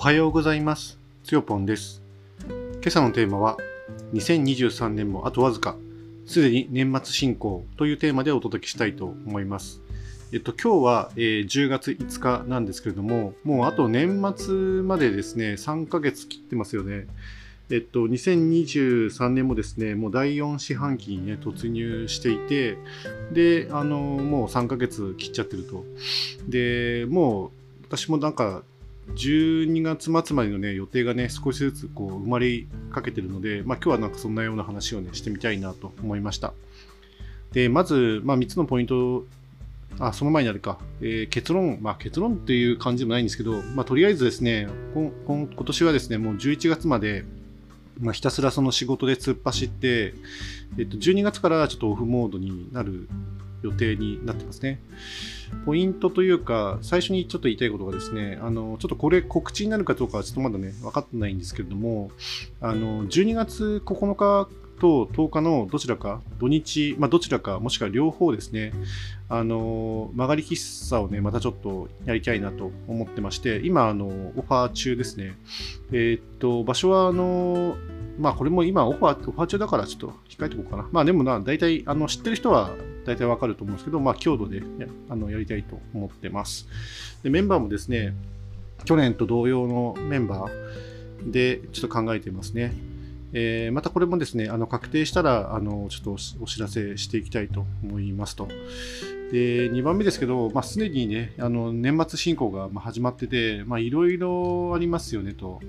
おはようございます。つよぽんです。今朝のテーマは、2023年もあとわずか、すでに年末進行というテーマでお届けしたいと思います。えっと、今日は、えー10月5日なんですけれども、もうあと年末までですね、3ヶ月切ってますよね。えっと、2023年もですね、もう第4四半期にね、突入していて、で、あの、もう3ヶ月切っちゃってると。で、もう、私もなんか、12月末までのね、予定がね、少しずつこう生まれかけてるので、まあ今日はなんかそんなような話をね、してみたいなと思いました。で、まず、まあ3つのポイント、あ、その前にあるか、えー結論、まあ結論っていう感じでもないんですけど、まあとりあえずですね、こ今今年はですね、もう11月まで、まあ、ひたすらその仕事で突っ走って、えっと、12月からちょっとオフモードになる予定になってますね。ポイントというか、最初にちょっと言いたいことがですね、あの、ちょっとこれ告知になるかどうかはちょっとまだね、分かってないんですけれども、あの、12月9日と10日のどちらか、土日、まあどちらか、もしくは両方ですね、あの、曲がり喫茶をね、またちょっとやりたいなと思ってまして、今、あの、オファー中ですね。えーっと、場所は、あの、まあこれも今オファー、オファー中だからちょっと控えておこうかな。まあでもな、大体、あの、知ってる人は大体わかると思うんですけど、まあ強度でやあのやりたいと思ってます。で、メンバーもですね、去年と同様のメンバーでちょっと考えてますね。えーまたこれもですね、あの確定したら、あのちょっとお知らせしていきたいと思いますと。で、2番目ですけど、まあ、すでにね、あの年末進行が始まってて、まあ、いろいろありますよねと。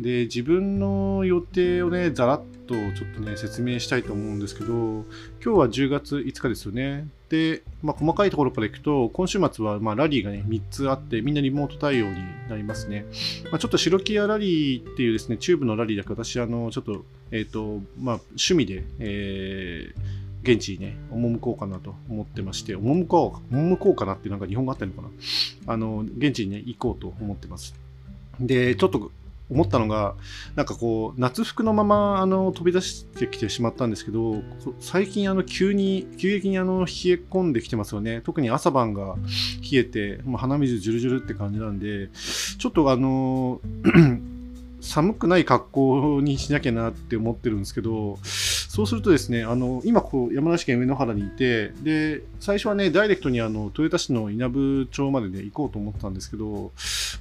で、自分の予定をね、ざらっとちょっとね、説明したいと思うんですけど、今日は10月5日ですよね。で、まあ、細かいところからいくと、今週末はまあラリーがね、3つあって、みんなリモート対応になりますね。まあ、ちょっと白木屋ラリーっていうですね、チューブのラリーだけ、私、あの、ちょっと、えっ、と、まあ、趣味で、えー現地にね、赴こうかなと思ってまして、赴こう、赴こうかなってなんか日本語あったのかな。あの、現地にね、行こうと思ってます。で、ちょっと思ったのが、なんかこう、夏服のまま、あの、飛び出してきてしまったんですけど、最近、あの、急に、急激にあの、冷え込んできてますよね。特に朝晩が冷えて、もう鼻水ジュルジュルって感じなんで、ちょっとあの、寒くない格好にしなきゃなって思ってるんですけど、そうするとですね、あの今こう、山梨県上野原にいて、で、最初はね、ダイレクトにあの豊田市の稲部町までね、行こうと思ったんですけど、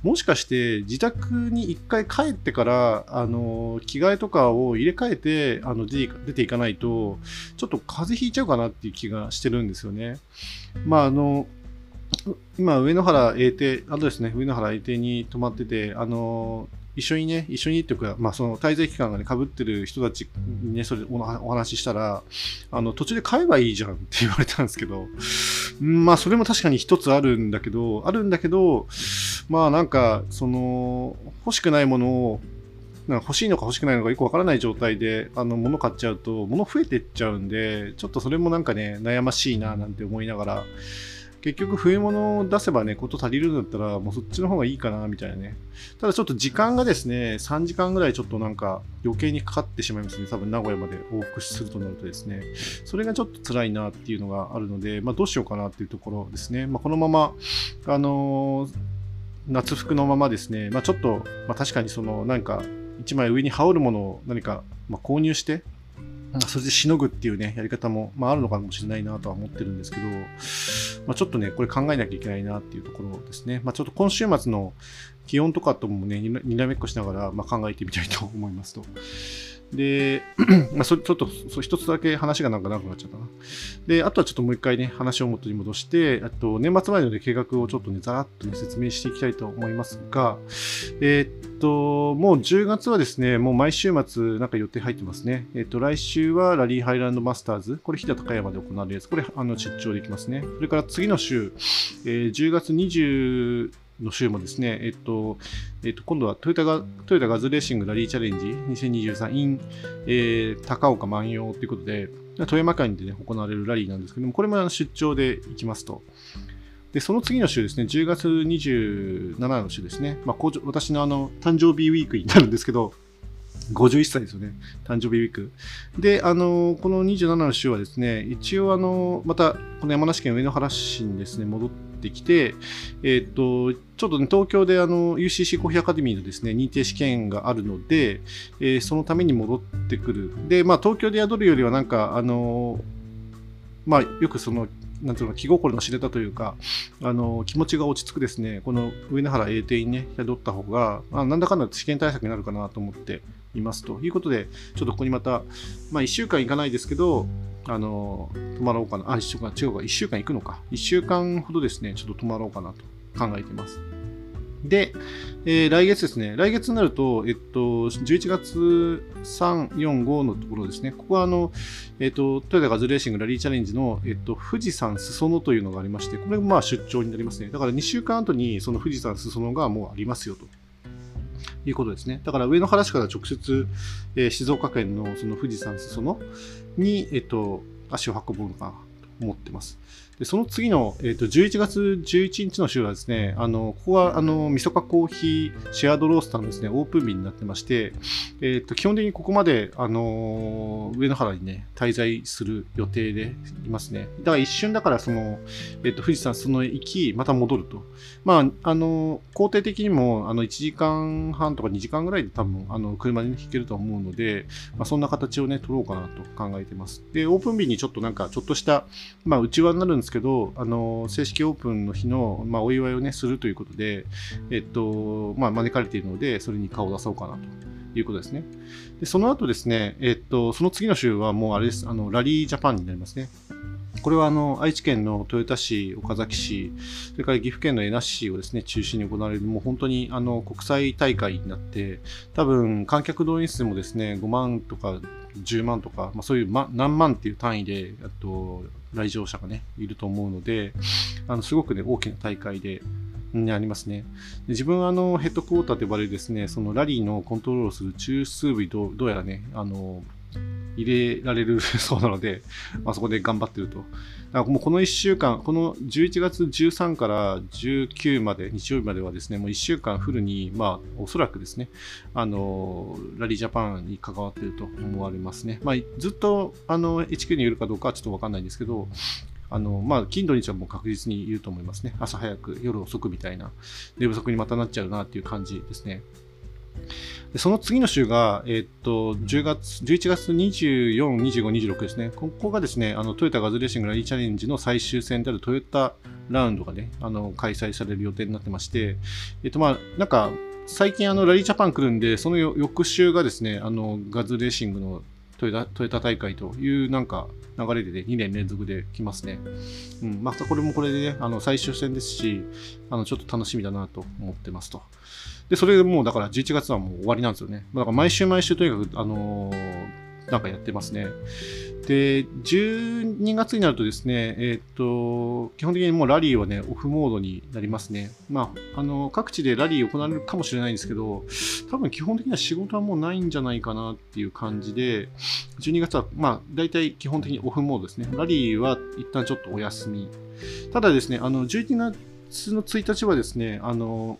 もしかして自宅に一回帰ってから、あの着替えとかを入れ替えてあの出て出ていかないと、ちょっと風邪ひいちゃうかなっていう気がしてるんですよね。まあ、あの、今、上野原永定、あとですね、上野原永定に泊まってて、あの、一緒にね、一緒にっていうか、まあ、その滞在期間がね、被ってる人たちにね、それおお話ししたら、あの、途中で買えばいいじゃんって言われたんですけど、まあ、それも確かに一つあるんだけど、あるんだけど、まあ、なんか、その、欲しくないものを、なんか欲しいのか欲しくないのかよくわからない状態で、あの、物買っちゃうと、物増えてっちゃうんで、ちょっとそれもなんかね、悩ましいな、なんて思いながら、結局、冬物を出せばね、こと足りるんだったら、もうそっちの方がいいかな、みたいなね。ただちょっと時間がですね、3時間ぐらいちょっとなんか余計にかかってしまいますね。多分名古屋まで往復するとなるとですね。それがちょっと辛いなっていうのがあるので、まあどうしようかなっていうところですね。まあこのまま、あのー夏服のままですね、まあちょっと、まあ確かにそのなんか一枚上に羽織るものを何か、まあ、購入して、まあそれでしのぐっていうね、やり方も、まあ、あるのかもしれないなとは思ってるんですけど、まあ、ちょっとね、これ考えなきゃいけないなっていうところですね。まあ、ちょっと今週末の気温とかともね、にらにらめっこしながら、まあ、考えてみたいと思いますと。で、まあ、それちょっと一つだけ話がなんか長くなっちゃったな。で、あとはちょっともう一回ね、話を元に戻して、あと年末までの、ね、計画をちょっとね、ざらっとね、説明していきたいと思いますが、えーっと、もう10月はですね、もう毎週末なんか予定入ってますね。えーっと、来週はラリーハイランドマスターズ、これ飛騨高山で行われるやつ、これあの出張できますね。それから次の週、えー10月20の週もですね、えっと、えっと、今度はトヨタガトヨタガズレーシングラリーチャレンジ2023 in、えー高岡万葉ということで、富山県で、ね、行われるラリーなんですけども、これもあの出張で行きますと。で、その次の週ですね、10月27の週ですね、まあ、私のあの誕生日ウィークになるんですけど、51歳ですよね、誕生日ウィーク。で、あの、この27の週はですね、一応あの、また、この山梨県上野原市にですね、戻ってってきて、えっ、と、ちょっとね、東京であの UCC コーヒーアカデミーのですね、認定試験があるので、えー、そのために戻ってくる。で、まあ、東京で宿るよりはなんか、あのまあ、よくその、なんていうの気心の知れたというか、あの気持ちが落ち着くですね、この上野原英帝にね、宿った方が、まあ、なんだかんだ試験対策になるかなと思っていますということで、ちょっとここにまた、まあ、1週間行かないですけど、あの泊まろうかな。あ、1週間、違うか、1週間行くのか。1週間ほどですね、ちょっと泊まろうかなと考えています。で、えー、来月ですね、来月になると、えっと、11月3、4、5のところですね、ここはあの、えっと、トヨタガズレーシングラリーチャレンジの、えっと、富士山裾野というのがありまして、これまあ出張になりますね。だから2週間後にその富士山裾野がもうありますよと。いうことですね。だから上野原市から直接、えー、静岡県のその富士山裾野に、えっと、足を運ぶのかな思ってます。でその次の、えーと、11月11日の週はですね、あのここはあのみそかコーヒーシェアドロースターのですねオープン日になってまして、えーと、基本的にここまで、あの上野原にね滞在する予定でいますね。だから一瞬だからその、えーと、富士山その行き、また戻ると。まあ、あの工程的にもあの1時間半とか2時間ぐらいで多分あの車で、ね、引けると思うので、まあ、そんな形をね取ろうかなと考えてます。で、オープン日にちょっとなんかちょっとした、まあ、内輪になるんですけど、あの正式オープンの日の、まあ、お祝いをね、するということで、えっと、まあ、招かれているので、それに顔を出そうかなということですね。で、その後ですね、えっと、その次の週はもうあれです、あの、ラリージャパンになりますね。これはあの愛知県の豊田市、岡崎市、それから岐阜県の江那市をですね中心に行われる、もう本当にあの国際大会になって、多分観客動員数もですね5万とか10万とか、まあ、そういう、ま、何万っていう単位で、あと来場者がね、いると思うので、あのすごくね、大きな大会で、にありますね。自分はあのヘッドクォーターと呼ばれるですね、そのラリーのコントロールをする中枢部どどうやらね、あの、入れられる そうなので、まあ、そこで頑張ってると。だからもうこの1週間、この11月13から19まで、日曜日まではですね、もう1週間フルに、まあ、おそらくですね、あの、ラリージャパンに関わっていると思われますね。まあ、ずっと、あの、HQ にいるかどうかはちょっとわかんないんですけど、あの、まあ、金土日はもう確実にいると思いますね。朝早く、夜遅くみたいな、寝不足にまたなっちゃうなっていう感じですね。でその次の週が、えー、っと、10月、11月24、25、26ですね。ここがですね、あの、トヨタガズレーシングラリーチャレンジの最終戦であるトヨタラウンドがね、あの、開催される予定になってまして、えっと、まあ、なんか、最近あの、ラリージャパン来るんで、その翌週がですね、あの、ガズレーシングのトヨタトヨタ大会というなんか流れで、ね、2年連続で来ますね。うん、またこれもこれでね、あの最終戦ですし、あのちょっと楽しみだなと思ってますと。で、それでもうだから11月はもう終わりなんですよね。だから毎週毎週とにかく、あのー、なんかやってますね。で、12月になるとですね、えっ、ー、と、基本的にもうラリーはね、オフモードになりますね。まあ、あの、各地でラリー行われるかもしれないんですけど、多分基本的には仕事はもうないんじゃないかなっていう感じで、12月は、まあ、大体基本的にオフモードですね。ラリーは一旦ちょっとお休み。ただですね、あの、11月の1日はですね、あの、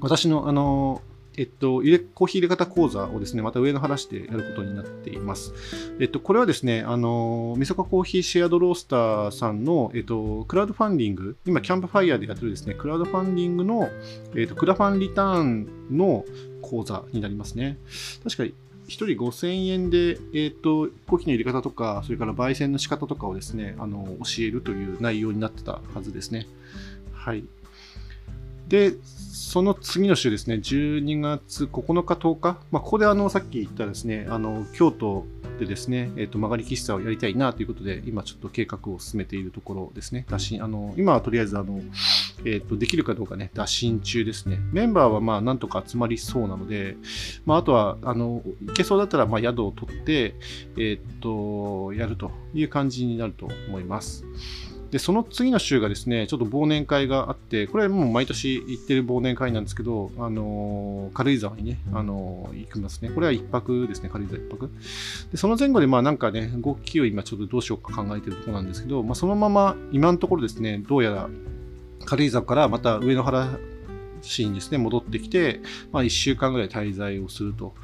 私の、あの、えっと、入れ、コーヒー入れ方講座をですね、また上の話でやることになっています。えっと、これはですね、あの、みそかコーヒーシェアドロースターさんの、えっと、クラウドファンディング、今、キャンプファイヤーでやってるですね、クラウドファンディングの、えっと、クラファンリターンの講座になりますね。確かに、1人5000円で、えっ、と、コーヒーの入れ方とか、それから焙煎の仕方とかをですね、あの、教えるという内容になってたはずですね。はい。で、その次の週ですね、12月9日、10日、まあ、ここであのさっき言ったですね、あの京都でですね、えー、と曲がり喫茶をやりたいなということで、今ちょっと計画を進めているところですね。打診あの今はとりあえずあの、えー、とできるかどうかね、打診中ですね。メンバーはまあなんとか集まりそうなので、まあ、あとはあのいけそうだったらまあ宿を取って、えっ、とやるという感じになると思います。で、その次の週がですね、ちょっと忘年会があって、これはもう毎年行ってる忘年会なんですけど、あのー、軽井沢にね、あのー、行きますね。これは1泊ですね、軽井沢1泊。で、その前後で、まあなんかね、動きを今ちょっとどうしようか考えてるところなんですけど、まあそのまま今のところですね、どうやら軽井沢からまた上野原市にですね、戻ってきて、まあ、1週間ぐらい滞在をすると。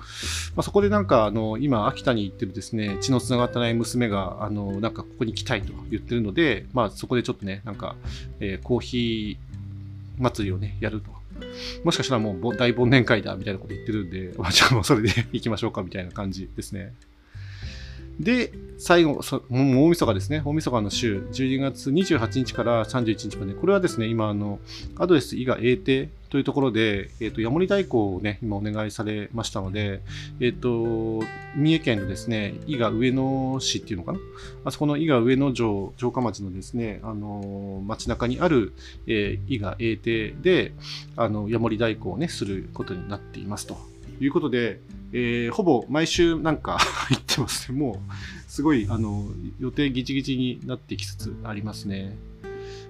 まあ、そこでなんか、あの、今、秋田に行ってるですね、血の繋がってない娘が、あの、なんかここに来たいと言ってるので、まあ、そこでちょっとね、なんか、えー、コーヒー祭りをね、やると。もしかしたらもう大忘年会だみたいなこと言ってるんで、まあ、じゃあもうそれで行きましょうかみたいな感じですね。で、最後、大晦日ですね。大晦日の週、12月28日から31日まで、これはですね、今、あの、アドレス伊賀英帝というところで、え、ー、と、ヤモリ代行をね、今お願いされましたので、えっ、ー、と、三重県のですね、伊賀上野市っていうのかな？あそこの伊賀上野城、城下町のですね、あの、街中にある、えー、伊賀英帝で、あの、ヤモリ代行をね、することになっていますと。いうことで、えー、ほぼ毎週なんか 行ってますね。もう、すごい、あの、予定ギチギチになってきつつありますね。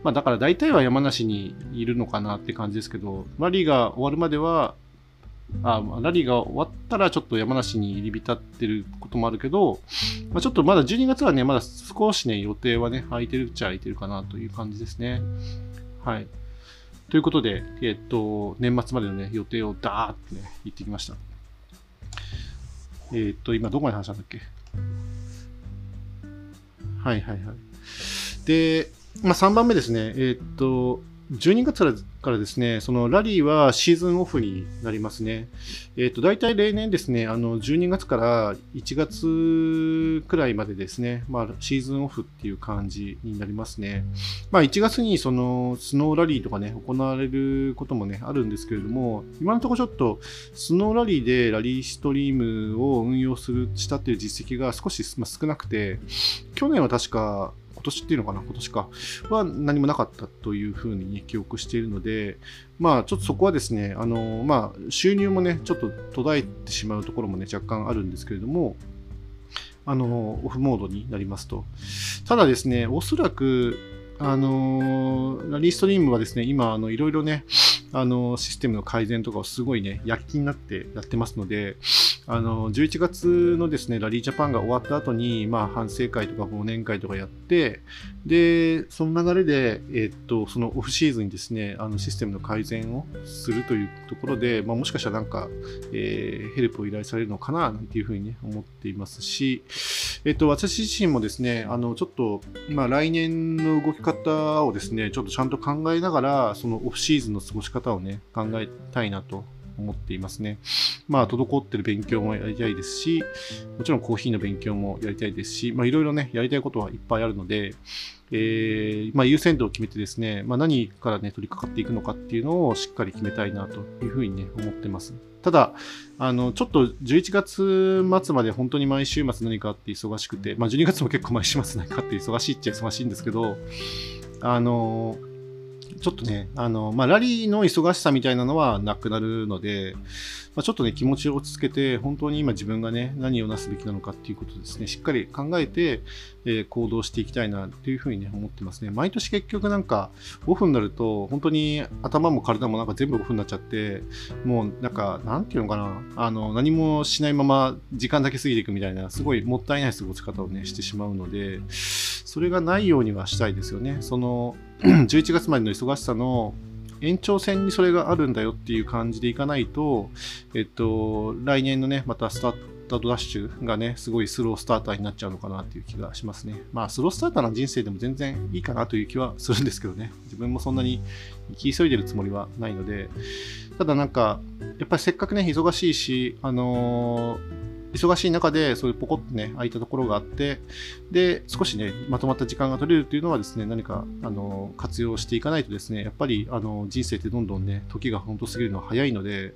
まあ、だから大体は山梨にいるのかなって感じですけど、ラリーが終わるまでは、あラリーが終わったらちょっと山梨に入り浸ってることもあるけど、まあ、ちょっとまだ12月はね、まだ少しね、予定はね、空いてるっちゃ空いてるかなという感じですね。はい。ということで、えっと、年末までのね、予定をダーってね、言ってきました。えー、っと、今どこまで話したんだっけ？はいはいはい。で、まあ、3番目ですね。えー、っと、12月からですね、そのラリーはシーズンオフになりますね。えっ、ー、と、大体例年ですね、あの、12月から1月くらいまでですね、まあ、シーズンオフっていう感じになりますね。まあ、1月にその、スノーラリーとかね、行われることもね、あるんですけれども、今のところちょっと、スノーラリーでラリーストリームを運用する、したっていう実績が少し、まあ、少なくて、去年は確か、今年っていうのかな、今年か、は何もなかったというふうに、ね、記憶しているので、まあ、ちょっとそこはですね、あのまあ、収入もね、ちょっと途絶えてしまうところもね、若干あるんですけれども、あのオフモードになりますと。ただですね、おそらく、あのラリーストリームはですね、今、いろいろね、あのシステムの改善とかをすごいね、躍起になってやってますので、あの11月のですねラリージャパンが終わった後にまあ反省会とか忘年会とかやってでその流れで、え、っとそのオフシーズンにですねあのシステムの改善をするというところで、まあ、もしかしたらなんか、えー、ヘルプを依頼されるのかななんていうふうに、ね、思っていますし、え、っと私自身もですねあのちょっと、まあ、来年の動き方をですねちょっとちゃんと考えながらそのオフシーズンの過ごし方をね考えたいなと思っていますね。まあ、滞ってる勉強もやりたいですし、もちろんコーヒーの勉強もやりたいですし、まあ、いろいろね、やりたいことはいっぱいあるので、えー、まあ、優先度を決めてですね、まあ、何からね、取り掛かっていくのかっていうのをしっかり決めたいなというふうにね、思ってます。ただ、あの、ちょっと11月末まで本当に毎週末何かあって忙しくて、まあ、12月も結構毎週末何かあって忙しいっちゃ忙しいんですけど、あの、ちょっとね、あの、まあ、ラリーの忙しさみたいなのはなくなるので、まあ、ちょっとね、気持ちを落ち着けて、本当に今自分がね、何をなすべきなのかっていうことですね、しっかり考えて、えー、行動していきたいなというふうにね、思ってますね。毎年結局なんか、オフになると、本当に頭も体もなんか全部オフになっちゃって、もうなんか、なんていうのかな、あの、何もしないまま時間だけ過ぎていくみたいな、すごいもったいない過ごし方をね、してしまうので、それがないようにはしたいですよね。その、11月までの忙しさの延長線にそれがあるんだよっていう感じでいかないと、えっと、来年のね、またスタートダッシュがね、すごいスロースターターになっちゃうのかなっていう気がしますね。まあ、スロースターターな人生でも全然いいかなという気はするんですけどね。自分もそんなに生き急いでるつもりはないので、ただなんか、やっぱりせっかくね、忙しいし、あのー忙しい中で、そういうポコッとね、空いたところがあって、で、少しね、まとまった時間が取れるというのはですね、何か、あの、活用していかないとですね、やっぱり、あの、人生ってどんどんね、時が本当過ぎるのは早いので、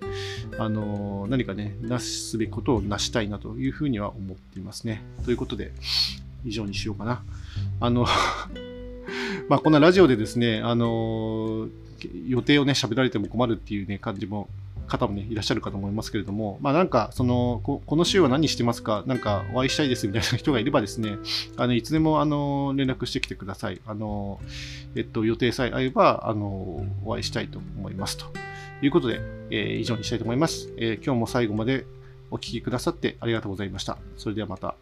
あの、何かね、なすべきことを成したいなというふうには思っていますね。ということで、以上にしようかな。あの まあ、こんなラジオでですね、あの予定をね、喋られても困るっていうね、感じも方もね、いらっしゃるかと思いますけれども、まあなんか、その、ここの週は何してますか？なんかお会いしたいですみたいな人がいればですね、あの、いつでも、あの、連絡してきてください。あの、えっと、予定さえ合えば、あの、お会いしたいと思いますということで、えー、以上にしたいと思います。えー、今日も最後までお聴きくださってありがとうございました。それではまた。